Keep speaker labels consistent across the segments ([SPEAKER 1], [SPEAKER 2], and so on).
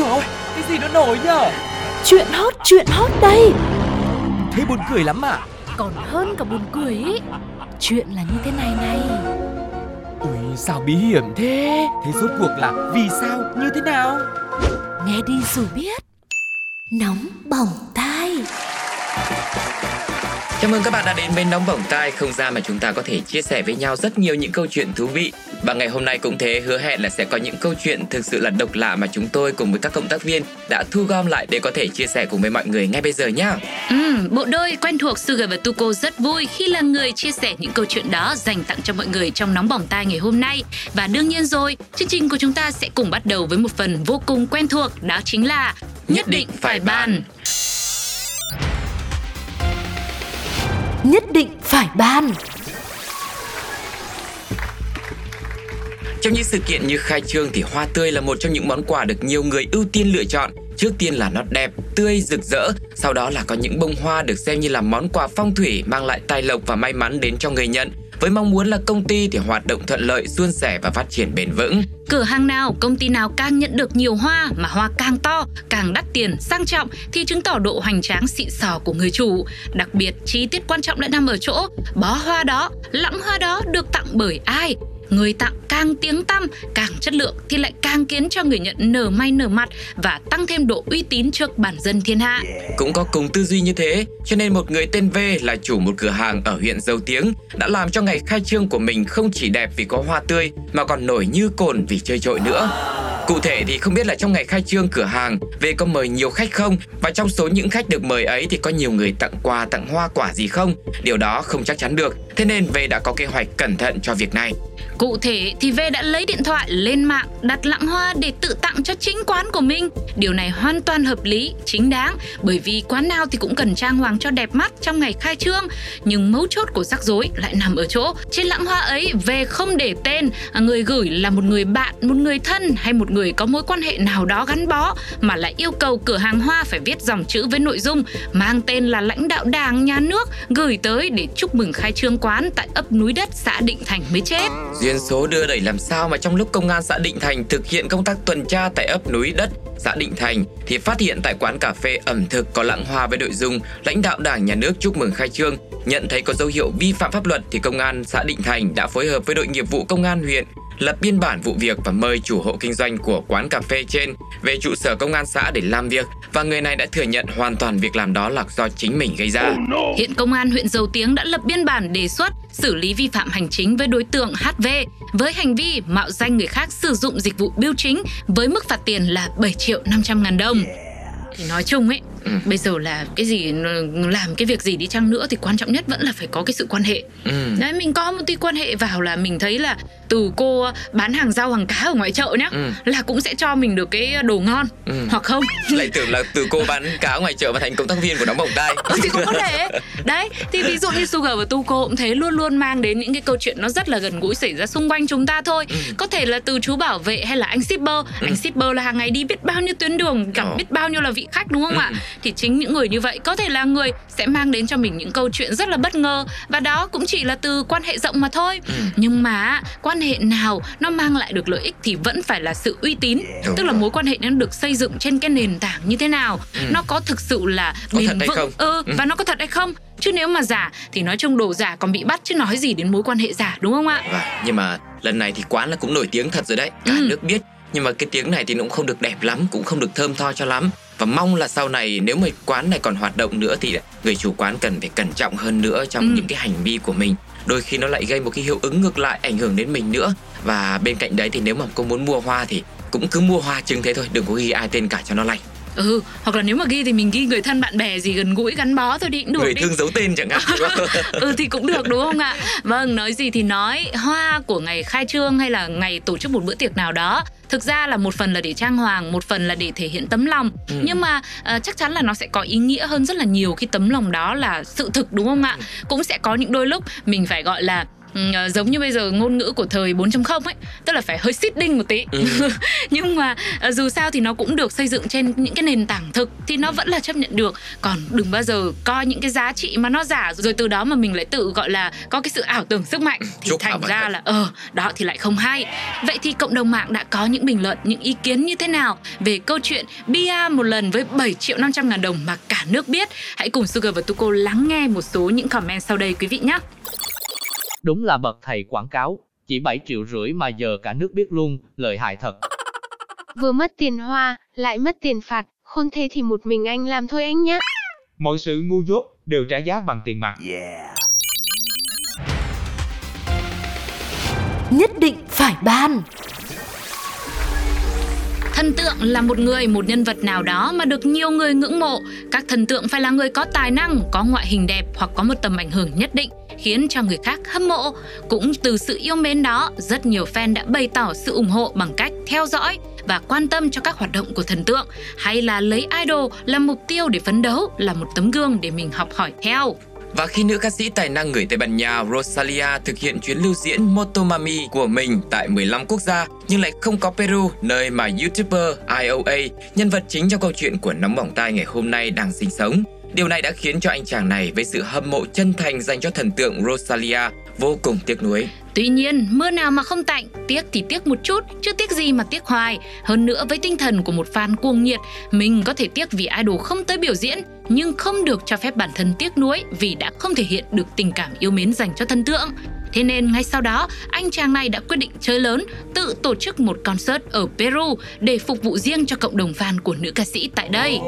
[SPEAKER 1] rồi? Cái gì nó nổi nhở?
[SPEAKER 2] Chuyện hot, chuyện hot đây.
[SPEAKER 1] Thế buồn cười lắm à?
[SPEAKER 2] Còn hơn cả buồn cười ý. Chuyện là như thế này này.
[SPEAKER 1] Ui sao bí hiểm thế? Thế rốt cuộc là vì sao? Như thế nào?
[SPEAKER 2] Nghe đi rồi biết. Nóng bỏng tai.
[SPEAKER 3] Chào mừng các bạn đã đến bên nóng bỏng tai không gian mà chúng ta có thể chia sẻ với nhau rất nhiều những câu chuyện thú vị. Và ngày hôm nay cũng thế hứa hẹn là sẽ có những câu chuyện thực sự là độc lạ mà chúng tôi cùng với các cộng tác viên đã thu gom lại để có thể chia sẻ cùng với mọi người ngay bây giờ nhé.
[SPEAKER 4] Ừ, bộ đôi quen thuộc Sugar và Tuko rất vui khi là người chia sẻ những câu chuyện đó dành tặng cho mọi người trong nóng bỏng tai ngày hôm nay. Và đương nhiên rồi, chương trình của chúng ta sẽ cùng bắt đầu với một phần vô cùng quen thuộc, đó chính là Nhất định phải bàn.
[SPEAKER 2] Nhất định phải ban
[SPEAKER 3] Trong những sự kiện như khai trương thì hoa tươi là một trong những món quà được nhiều người ưu tiên lựa chọn. Trước tiên là nó đẹp, tươi, rực rỡ, sau đó là có những bông hoa được xem như là món quà phong thủy mang lại tài lộc và may mắn đến cho người nhận. Với mong muốn là công ty thì hoạt động thuận lợi, suôn sẻ và phát triển bền vững.
[SPEAKER 4] Cửa hàng nào, công ty nào càng nhận được nhiều hoa mà hoa càng to, càng đắt tiền, sang trọng thì chứng tỏ độ hoành tráng xịn sò của người chủ. Đặc biệt, chi tiết quan trọng lại nằm ở chỗ bó hoa đó, lẵng hoa đó được tặng bởi ai, người tặng càng tiếng tăm, càng chất lượng thì lại càng khiến cho người nhận nở may nở mặt và tăng thêm độ uy tín trước bản dân thiên hạ.
[SPEAKER 3] Cũng có cùng tư duy như thế, cho nên một người tên V là chủ một cửa hàng ở huyện Dầu Tiếng đã làm cho ngày khai trương của mình không chỉ đẹp vì có hoa tươi mà còn nổi như cồn vì chơi trội nữa. Cụ thể thì không biết là trong ngày khai trương cửa hàng về có mời nhiều khách không và trong số những khách được mời ấy thì có nhiều người tặng quà tặng hoa quả gì không? Điều đó không chắc chắn được. Thế nên về đã có kế hoạch cẩn thận cho việc này.
[SPEAKER 4] Cụ thể thì V đã lấy điện thoại lên mạng đặt lẵng hoa để tự tặng cho chính quán của mình. Điều này hoàn toàn hợp lý, chính đáng bởi vì quán nào thì cũng cần trang hoàng cho đẹp mắt trong ngày khai trương. Nhưng mấu chốt của rắc rối lại nằm ở chỗ trên lẵng hoa ấy V không để tên à, người gửi là một người bạn, một người thân hay một người người có mối quan hệ nào đó gắn bó mà lại yêu cầu cửa hàng hoa phải viết dòng chữ với nội dung mang tên là lãnh đạo đảng, nhà nước gửi tới để chúc mừng khai trương quán tại ấp núi đất xã Định Thành mới chết.
[SPEAKER 3] Duyên số đưa đẩy làm sao mà trong lúc công an xã Định Thành thực hiện công tác tuần tra tại ấp núi đất xã Định Thành thì phát hiện tại quán cà phê ẩm thực có lặng hoa với nội dung lãnh đạo đảng nhà nước chúc mừng khai trương. Nhận thấy có dấu hiệu vi phạm pháp luật thì công an xã Định Thành đã phối hợp với đội nghiệp vụ công an huyện lập biên bản vụ việc và mời chủ hộ kinh doanh của quán cà phê trên về trụ sở công an xã để làm việc và người này đã thừa nhận hoàn toàn việc làm đó là do chính mình gây ra.
[SPEAKER 4] Hiện công an huyện Dầu Tiếng đã lập biên bản đề xuất xử lý vi phạm hành chính với đối tượng HV với hành vi mạo danh người khác sử dụng dịch vụ bưu chính với mức phạt tiền là 7 triệu 500 ngàn đồng. Thì nói chung ấy,
[SPEAKER 3] Ừ.
[SPEAKER 4] bây giờ là cái gì làm cái việc gì đi chăng nữa thì quan trọng nhất vẫn là phải có cái sự quan hệ.
[SPEAKER 3] Ừ.
[SPEAKER 4] Đấy mình có một tí quan hệ vào là mình thấy là từ cô bán hàng rau hàng cá ở ngoài chợ nhá
[SPEAKER 3] Ừ.
[SPEAKER 4] là cũng sẽ cho mình được cái đồ ngon
[SPEAKER 3] Ừ.
[SPEAKER 4] hoặc không
[SPEAKER 3] Lại tưởng là từ cô bán cá ngoài chợ mà thành công tác viên của nóng bỏng tai.
[SPEAKER 4] Ừ, thì cũng có thể đấy thì ví dụ như Sugar và Tuko cũng thế luôn luôn mang đến những cái câu chuyện nó rất là gần gũi xảy ra xung quanh chúng ta thôi
[SPEAKER 3] Ừ.
[SPEAKER 4] có thể là từ chú bảo vệ hay là anh shipper anh shipper là hàng ngày đi biết bao nhiêu tuyến đường gặp
[SPEAKER 3] Ồ.
[SPEAKER 4] biết bao nhiêu là vị khách đúng không
[SPEAKER 3] Ừ.
[SPEAKER 4] ạ thì chính những người như vậy có thể là người sẽ mang đến cho mình những câu chuyện rất là bất ngờ và đó cũng chỉ là từ quan hệ rộng mà thôi
[SPEAKER 3] Ừ.
[SPEAKER 4] nhưng mà quan hệ nào nó mang lại được lợi ích thì vẫn phải là sự uy tín
[SPEAKER 3] Đúng
[SPEAKER 4] tức là mối quan hệ nó được xây dựng trên cái nền tảng như thế nào nó có thực sự là bền vững
[SPEAKER 3] không?
[SPEAKER 4] ừ,
[SPEAKER 3] Ừ.
[SPEAKER 4] và nó có thật hay không chứ nếu mà giả thì nói chung đồ giả còn bị bắt chứ nói gì đến mối quan hệ giả đúng không ạ
[SPEAKER 3] Vâng, nhưng mà lần này thì quán là cũng nổi tiếng thật rồi đấy, cả
[SPEAKER 4] Ừ.
[SPEAKER 3] nước biết. Nhưng mà cái tiếng này thì nó cũng không được đẹp lắm, cũng không được thơm tho cho lắm. Và mong là sau này nếu mà quán này còn hoạt động nữa thì người chủ quán cần phải cẩn trọng hơn nữa trong
[SPEAKER 4] Ừ.
[SPEAKER 3] những cái hành vi của mình. Đôi khi nó lại gây một cái hiệu ứng ngược lại ảnh hưởng đến mình nữa. Và bên cạnh đấy thì nếu mà cô muốn mua hoa thì cũng cứ mua hoa trưng thế thôi, đừng có ghi ai tên cả cho nó lành.
[SPEAKER 4] ừ hoặc là nếu mà ghi thì mình ghi người thân bạn bè gì gần gũi gắn bó thôi đi cũng được
[SPEAKER 3] Người
[SPEAKER 4] đi
[SPEAKER 3] thương giấu tên chẳng hạn.
[SPEAKER 4] ừ thì cũng được đúng không ạ vâng nói gì thì nói hoa của ngày khai trương hay là ngày tổ chức một bữa tiệc nào đó thực ra là một phần là để trang hoàng một phần là để thể hiện tấm lòng.
[SPEAKER 3] Ừ.
[SPEAKER 4] nhưng mà ờ, chắc chắn là nó sẽ có ý nghĩa hơn rất là nhiều khi tấm lòng đó là sự thực đúng không ạ? Cũng sẽ có những đôi lúc mình phải gọi là ừ, ờ, giống như bây giờ ngôn ngữ của thời 4.0 ấy tức là phải hơi xít đinh một tí.
[SPEAKER 3] Ừ.
[SPEAKER 4] nhưng mà ờ, dù sao thì nó cũng được xây dựng trên những cái nền tảng thực thì nó vẫn là chấp nhận được. Còn đừng bao giờ coi những cái giá trị mà nó giả rồi từ đó mà mình lại tự gọi là có cái sự ảo tưởng sức mạnh thì
[SPEAKER 3] Chúc
[SPEAKER 4] thành ra là ờ đó thì lại không hay. Vậy thì cộng đồng mạng đã có những bình luận những ý kiến như thế nào về câu chuyện bia một lần với 7 triệu 500 ngàn đồng mà cả nước biết? Hãy cùng Sugar và Tuko lắng nghe một số những comment sau đây quý vị nhé
[SPEAKER 5] Đúng là bậc thầy quảng cáo, chỉ 7 triệu rưỡi mà giờ cả nước biết luôn, lợi hại thật.
[SPEAKER 6] Vừa mất tiền hoa, lại mất tiền phạt, khôn thế thì một mình anh làm thôi anh nhé.
[SPEAKER 7] Mọi sự ngu dốt đều trả giá bằng tiền mặt.
[SPEAKER 2] Nhất định phải ban
[SPEAKER 4] Thần tượng là một người, một nhân vật nào đó mà được nhiều người ngưỡng mộ. Các thần tượng phải là người có tài năng, có ngoại hình đẹp hoặc có một tầm ảnh hưởng nhất định khiến cho người khác hâm mộ. Cũng từ sự yêu mến đó, rất nhiều fan đã bày tỏ sự ủng hộ bằng cách theo dõi và quan tâm cho các hoạt động của thần tượng hay là lấy idol làm mục tiêu để phấn đấu, là một tấm gương để mình học hỏi theo.
[SPEAKER 3] Và khi nữ ca sĩ tài năng người Tây Ban Nha Rosalia thực hiện chuyến lưu diễn Motomami của mình tại 15 quốc gia nhưng lại không có Peru, nơi mà YouTuber IOA, nhân vật chính trong câu chuyện của Nóng Bỏng Tai ngày hôm nay đang sinh sống. Điều này đã khiến cho anh chàng này với sự hâm mộ chân thành dành cho thần tượng Rosalia vô cùng tiếc nuối.
[SPEAKER 4] Tuy nhiên, mưa nào mà không tạnh, tiếc thì tiếc một chút, chứ tiếc gì mà tiếc hoài. Hơn nữa với tinh thần của một fan cuồng nhiệt, mình có thể tiếc vì idol không tới biểu diễn, nhưng không được cho phép bản thân tiếc nuối vì đã không thể hiện được tình cảm yêu mến dành cho thần tượng. Thế nên ngay sau đó, anh chàng này đã quyết định chơi lớn, tự tổ chức một concert ở Peru để phục vụ riêng cho cộng đồng fan của nữ ca sĩ tại đây.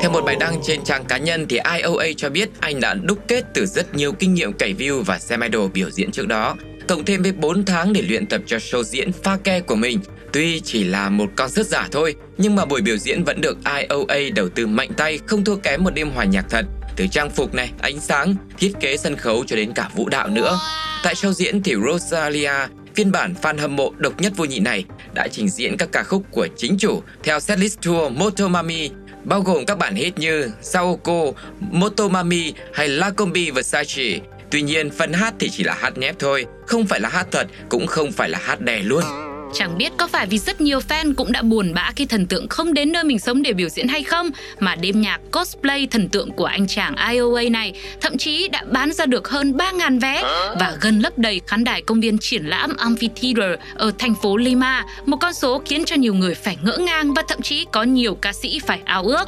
[SPEAKER 3] Theo một bài đăng trên trang cá nhân thì IOA cho biết anh đã đúc kết từ rất nhiều kinh nghiệm cày view và xem idol biểu diễn trước đó, cộng thêm với 4 tháng để luyện tập cho show diễn pha ke của mình. Tuy chỉ là một concert giả thôi, nhưng mà buổi biểu diễn vẫn được IOA đầu tư mạnh tay không thua kém một đêm hòa nhạc thật. Từ trang phục này, ánh sáng, thiết kế sân khấu cho đến cả vũ đạo nữa. Tại show diễn thì Rosalia, phiên bản fan hâm mộ độc nhất vô nhị này, đã trình diễn các ca khúc của chính chủ theo setlist tour Motomami bao gồm các bản hit như Saoko, Motomami hay La Combi Versace. Tuy nhiên, phần hát thì chỉ là hát nhép thôi, không phải là hát thật, cũng không phải là hát đè luôn.
[SPEAKER 4] Chẳng biết có phải vì rất nhiều fan cũng đã buồn bã khi thần tượng không đến nơi mình sống để biểu diễn hay không mà đêm nhạc cosplay thần tượng của anh chàng IOA này thậm chí đã bán ra được hơn 3.000 vé và gần lấp đầy khán đài công viên triển lãm Amphitheater ở thành phố Lima, một con số khiến cho nhiều người phải ngỡ ngàng và thậm chí có nhiều ca sĩ phải ao ước.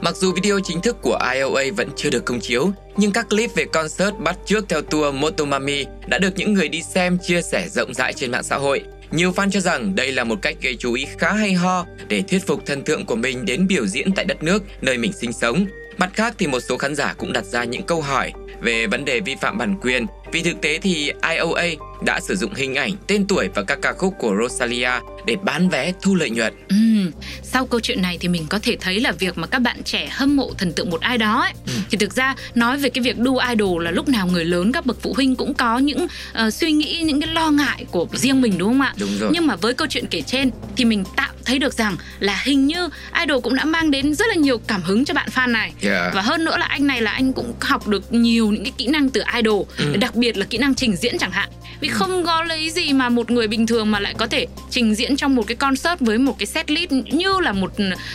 [SPEAKER 3] Mặc dù video chính thức của IOA vẫn chưa được công chiếu, nhưng các clip về concert bắt trước theo tour Motomami đã được những người đi xem chia sẻ rộng rãi trên mạng xã hội. Nhiều fan cho rằng đây là một cách gây chú ý khá hay ho để thuyết phục thần tượng của mình đến biểu diễn tại đất nước, nơi mình sinh sống. Mặt khác thì một số khán giả cũng đặt ra những câu hỏi về vấn đề vi phạm bản quyền vì thực tế thì IOA đã sử dụng hình ảnh, tên tuổi và các ca khúc của Rosalia để bán vé thu lợi nhuận.
[SPEAKER 4] Ừm, sau câu chuyện này thì mình có thể thấy là việc mà các bạn trẻ hâm mộ thần tượng một ai đó ấy, thì thực ra nói về cái việc đu idol là lúc nào người lớn các bậc phụ huynh cũng có những ờ, suy nghĩ những cái lo ngại của riêng mình đúng không ạ?
[SPEAKER 3] Đúng rồi.
[SPEAKER 4] Nhưng mà với câu chuyện kể trên thì mình tạm thấy được rằng là hình như idol cũng đã mang đến rất là nhiều cảm hứng cho bạn fan này.
[SPEAKER 3] Yeah.
[SPEAKER 4] Và hơn nữa là anh này là anh cũng học được nhiều những cái kỹ năng từ idol,
[SPEAKER 3] Ừ.
[SPEAKER 4] đặc biệt là kỹ năng trình diễn chẳng hạn. Vì không có lấy gì mà một người bình thường mà lại có thể trình diễn trong một cái concert với một cái set list như là một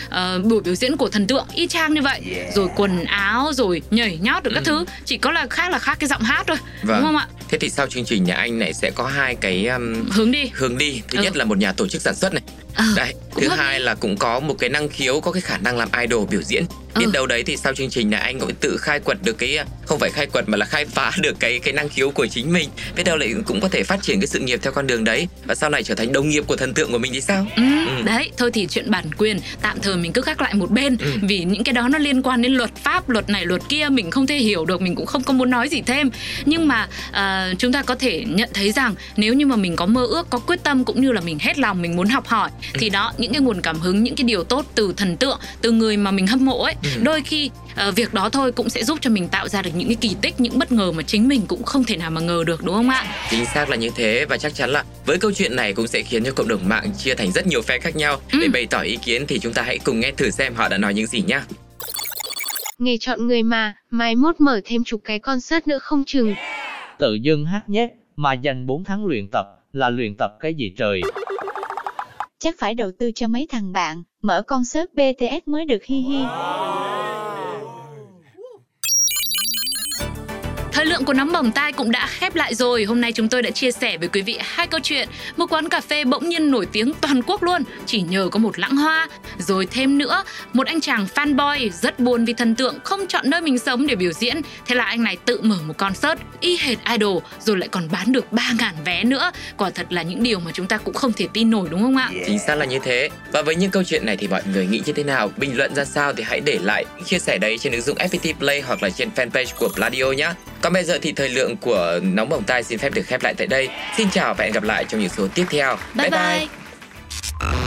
[SPEAKER 4] ờ, buổi biểu diễn của thần tượng y chang như vậy. Rồi quần áo rồi nhảy nhót được các thứ, chỉ có là khác là khác cái giọng hát thôi.
[SPEAKER 3] Ừ. Vâng.
[SPEAKER 4] Đúng không ạ?
[SPEAKER 3] Thế thì sau chương trình nhà anh này sẽ có hai cái um,
[SPEAKER 4] Hướng đi.
[SPEAKER 3] hướng đi. Thứ
[SPEAKER 4] Ừ.
[SPEAKER 3] nhất là một nhà tổ chức sản xuất này.
[SPEAKER 4] Ờ,
[SPEAKER 3] Đấy, thứ
[SPEAKER 4] hợp
[SPEAKER 3] hai là cũng có một cái năng khiếu, có cái khả năng làm idol biểu diễn. Biết
[SPEAKER 4] Ừ.
[SPEAKER 3] đâu đấy thì sau chương trình này anh cũng tự khai quật được cái không phải khai quật mà là khai phá được cái cái năng khiếu của chính mình. Biết đâu lại cũng có thể phát triển cái sự nghiệp theo con đường đấy và sau này trở thành đồng nghiệp của thần tượng của mình thì sao?
[SPEAKER 4] Ừ,
[SPEAKER 3] Ừ.
[SPEAKER 4] Đấy, thôi thì chuyện bản quyền tạm thời mình cứ gác lại một bên
[SPEAKER 3] Ừ.
[SPEAKER 4] vì những cái đó nó liên quan đến luật pháp, luật này luật kia mình không thể hiểu được, mình cũng không có muốn nói gì thêm. Nhưng mà à, chúng ta có thể nhận thấy rằng nếu như mà mình có mơ ước, có quyết tâm cũng như là mình hết lòng mình muốn học hỏi thì đó những cái nguồn cảm hứng, những cái điều tốt từ thần tượng, từ người mà mình hâm mộ ấy, đôi khi à, việc đó thôi cũng sẽ giúp cho mình tạo ra được những cái kỳ tích, những bất ngờ mà chính mình cũng không thể nào mà ngờ được đúng không ạ?
[SPEAKER 3] Chính xác là như thế và chắc chắn là với câu chuyện này cũng sẽ khiến cho cộng đồng mạng chia thành rất nhiều phe khác nhau để
[SPEAKER 4] Ừ.
[SPEAKER 3] bày tỏ ý kiến thì chúng ta hãy cùng nghe thử xem họ đã nói những gì nhá.
[SPEAKER 6] Nghề chọn người mà, mai mốt mở thêm chục cái concert nữa không chừng.
[SPEAKER 5] Tự dưng hát nhép, mà dành 4 tháng luyện tập là luyện tập cái gì trời.
[SPEAKER 8] Chắc phải đầu tư cho mấy thằng bạn, mở concert BTS mới được hi hi.
[SPEAKER 4] Lượng của nóng bỏng tai cũng đã khép lại rồi. Hôm nay chúng tôi đã chia sẻ với quý vị hai câu chuyện. Một quán cà phê bỗng nhiên nổi tiếng toàn quốc luôn, chỉ nhờ có một lãng hoa. Rồi thêm nữa, một anh chàng fanboy rất buồn vì thần tượng không chọn nơi mình sống để biểu diễn. Thế là anh này tự mở một concert y hệt idol rồi lại còn bán được 3.000 vé nữa. Quả thật là những điều mà chúng ta cũng không thể tin nổi đúng không ạ?
[SPEAKER 3] Chính xác là như thế. Và với những câu chuyện này thì mọi người nghĩ như thế nào? Bình luận ra sao thì hãy để lại chia sẻ đấy trên ứng dụng FPT Play hoặc là trên fanpage của Pladio nhé. Còn bây giờ thì thời lượng của Nóng Bỏng Tai xin phép được khép lại tại đây. Xin chào và hẹn gặp lại trong những số tiếp theo. Bye bye!
[SPEAKER 4] bye. bye.